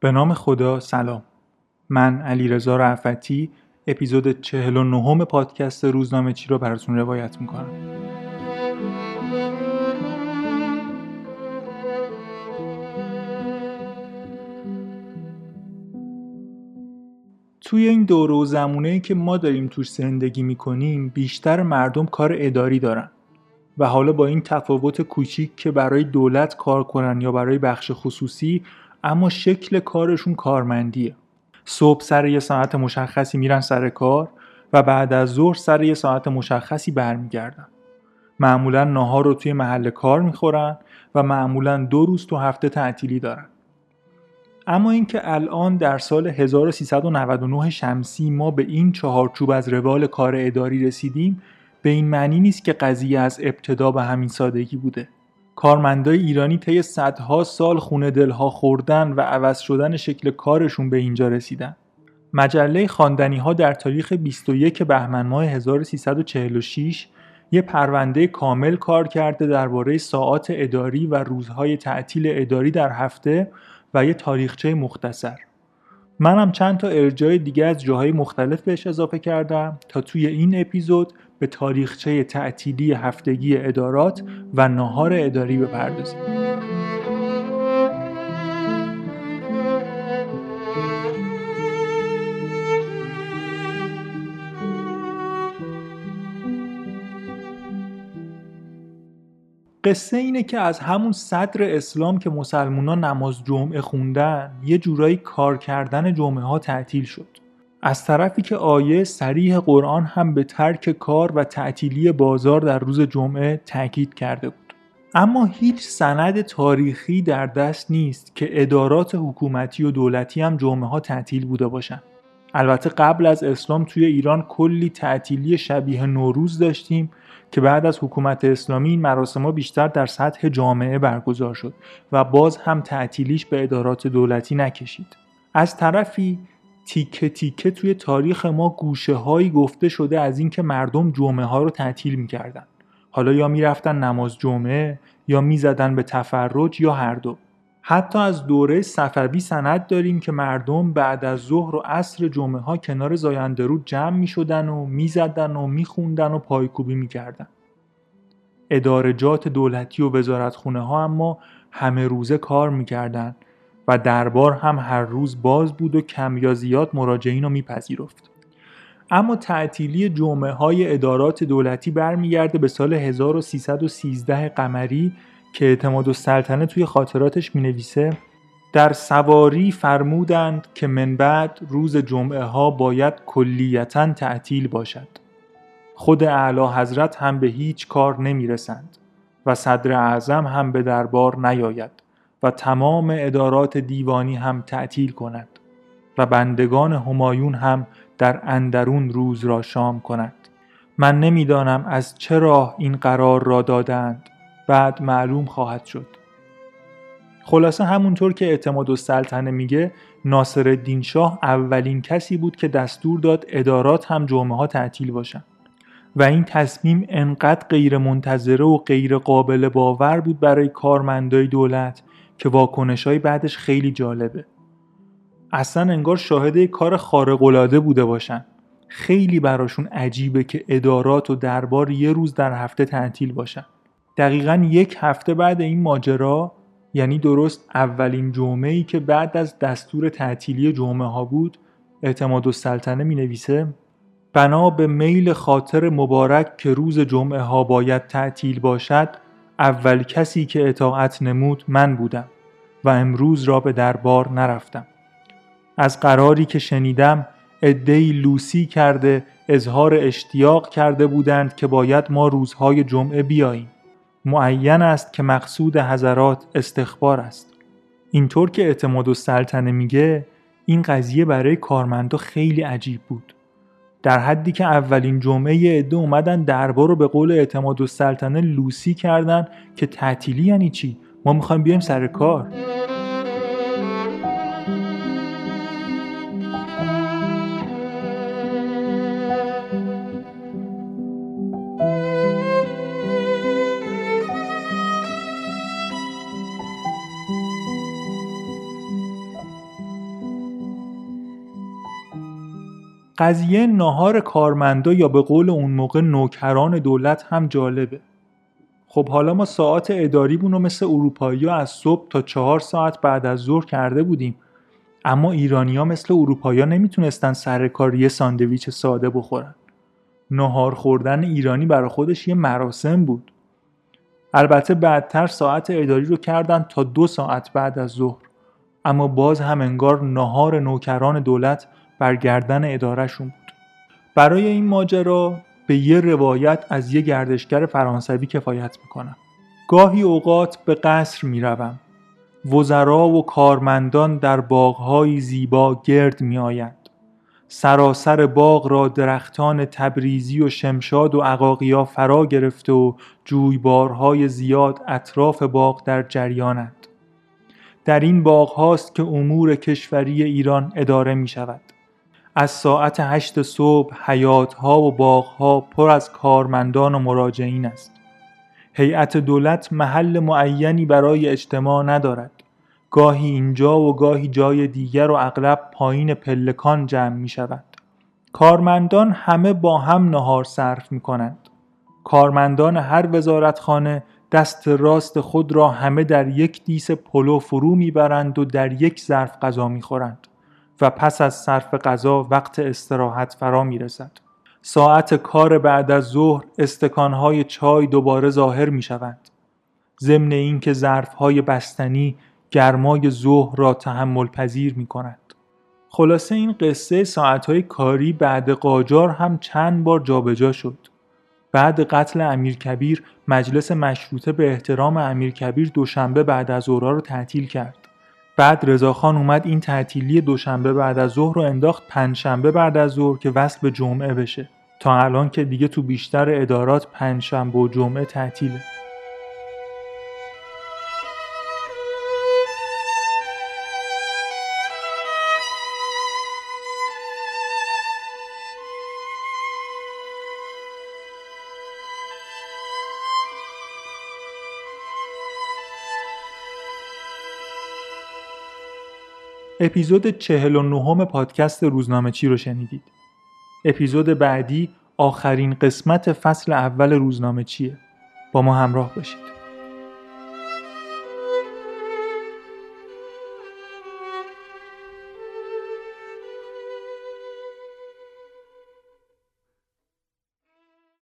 به نام خدا سلام. من علی رزا رعفتی اپیزود 49 پادکست روزنامه چی رو براتون روایت می‌کنم. توی این دوره و زمونه که ما داریم توش زندگی می‌کنیم بیشتر مردم کار اداری دارن و حالا با این تفاوت کوچیک که برای دولت کار کنن یا برای بخش خصوصی اما شکل کارشون کارمندیه. صبح سر یه ساعت مشخصی میرن سر کار و بعد از ظهر سر یه ساعت مشخصی برمیگردن. معمولا ناهار رو توی محل کار می‌خورن و معمولا دو روز تو هفته تعطیلی دارن. اما اینکه الان در سال 1399 شمسی ما به این چهارچوب از روال کار اداری رسیدیم به این معنی نیست که قضیه از ابتدا به همین سادگی بوده. کارمندای ایرانی طی صدها سال خونه دلها خوردن و عوض شدن شکل کارشون به اینجا رسیدن. مجله خواندنی ها در تاریخ 21 بهمن ماه 1346 یه پرونده کامل کار کرده درباره ساعات اداری و روزهای تعطیل اداری در هفته و یه تاریخچه مختصر. منم چند تا ارجای دیگه از جاهای مختلف بهش اضافه کردم تا توی این اپیزود به تاریخچه تعطیلی هفتگی ادارات و ناهار اداری بپردازیم. قصه اینه که از همون صدر اسلام که مسلمونا نماز جمعه خوندن یه جورایی کار کردن جمعه ها تعطیل شد از طرفی که آیه سریح قرآن هم به ترک کار و تعطیلی بازار در روز جمعه تاکید کرده بود اما هیچ سند تاریخی در دست نیست که ادارات حکومتی و دولتی هم جمعه ها تعطیل بوده باشند. البته قبل از اسلام توی ایران کلی تعطیلی شبیه نوروز داشتیم که بعد از حکومت اسلامی این مراسم ها بیشتر در سطح جامعه برگزار شد و باز هم تعطیلیش به ادارات دولتی نکشید. از طرفی تیکه تیکه توی تاریخ ما گوشه هایی گفته شده از اینکه مردم جمعه ها رو تعطیل می‌کردن. حالا یا می‌رفتن نماز جمعه یا می‌زدن به تفرج یا هر دو. حتی از دوره صفوی سند داریم که مردم بعد از ظهر و عصر جمعه ها کنار زاینده رود جمع می شدن و می‌زدن و میخوندن و پایکوبی می‌کردن. ادارجات دولتی و وزارتخونه ها اما همه روزه کار می‌کردن. و دربار هم هر روز باز بود و کم یا زیاد مراجعین رو میپذیرفت. اما تعطیلی جمعه های ادارات دولتی برمیگرده به سال 1313 قمری که اعتماد و سلطنه توی خاطراتش می نویسه در سواری فرمودند که من بعد روز جمعه ها باید کلیتا تعطیل باشد. خود اعلی حضرت هم به هیچ کار نمی رسند و صدر اعظم هم به دربار نیاید. و تمام ادارات دیوانی هم تعطیل کند و بندگان همایون هم در اندرون روز را شام کند. من نمی‌دانم از چه راه این قرار را دادند بعد معلوم خواهد شد. خلاصه همونطور که اعتماد و سلطنه میگه ناصر الدین شاه اولین کسی بود که دستور داد ادارات هم جمعه ها تعطیل باشن و این تصمیم انقدر غیر منتظره و غیر قابل باور بود برای کارمندای دولت که واکنش های بعدش خیلی جالبه. اصلا انگار شاهد کار خارق‌العاده بوده باشن. خیلی براشون عجیبه که ادارات و دربار یه روز در هفته تعطیل باشن. دقیقا یک هفته بعد این ماجرا یعنی درست اولین جمعه ای که بعد از دستور تعطیلی جمعه ها بود اعتماد و سلطنه می نویسه بنا به میل خاطر مبارک که روز جمعه ها باید تعطیل باشد اول کسی که اطاعت نمود من بودم و امروز را به دربار نرفتم. از قراری که شنیدم ادهی لوسی کرده اظهار اشتیاق کرده بودند که باید ما روزهای جمعه بیاییم. معین است که مقصود حضرات استخبار است. اینطور که اعتماد و میگه این قضیه برای کارمندا خیلی عجیب بود. در حدی که اولین جمعه عده اومدن دربار رو به قول اعتماد و سلطنه لوسی کردن که تعطیلی یعنی چی؟ ما می‌خوایم بیایم سر کار. قضیه ناهار کارمندا یا به قول اون موقع نوکران دولت هم جالبه. خب حالا ما ساعت اداریمون رو مثل اروپایی ها از صبح تا چهار ساعت بعد از ظهر کرده بودیم. اما ایرانیا مثل اروپایی نمی‌تونستن سر کار یه ساندویچ ساده بخورن. نهار خوردن ایرانی برا خودش یه مراسم بود. البته بعدتر ساعت اداری رو کردن تا دو ساعت بعد از ظهر. اما باز هم انگار نهار نوکران دولت بر گردن ادارهشون بود. برای این ماجرا به یه روایت از یه گردشگر فرانسوی کفایت می‌کنم. گاهی اوقات به قصر می‌روم. وزرا و کارمندان در باغهای زیبا گرد میآیند. سراسر باغ را درختان تبریزی و شمشاد و عقاقیا فرا گرفته و جویبارهای زیاد اطراف باغ در جریانند. در این باغ هاست که امور کشوری ایران اداره می شود از ساعت هشت صبح حیات ها و باغ ها پر از کارمندان و مراجعین است هیئت دولت محل معینی برای اجتماع ندارد گاهی اینجا و گاهی جای دیگر و اغلب پایین پلکان جمع می شود. کارمندان همه با هم نهار صرف می کنند. کارمندان هر وزارتخانه دست راست خود را همه در یک دیس پلو فرو می‌برند و در یک ظرف غذا می‌خورند و پس از صرف غذا وقت استراحت فرا می‌رسد. ساعت کار بعد از ظهر استکانهای چای دوباره ظاهر می شوند. ضمن اینکه ظرفهای بستنی گرمای ظهر را تحمل پذیر می کند. خلاصه این قصه ساعتهای کاری بعد قاجار هم چند بار جابجا شد. بعد قتل امیرکبیر مجلس مشروطه به احترام امیرکبیر دوشنبه بعد از ظهر رو تعطیل کرد. بعد رضاخان اومد این تعطیلی دوشنبه بعد از ظهر رو انداخت پنجشنبه بعد از ظهر که وصل به جمعه بشه. تا الان که دیگه تو بیشتر ادارات پنجشنبه و جمعه تعطیله. اپیزود 49 پادکست روزنامه چی رو شنیدید. اپیزود بعدی آخرین قسمت فصل اول روزنامه چیه. با ما همراه باشید.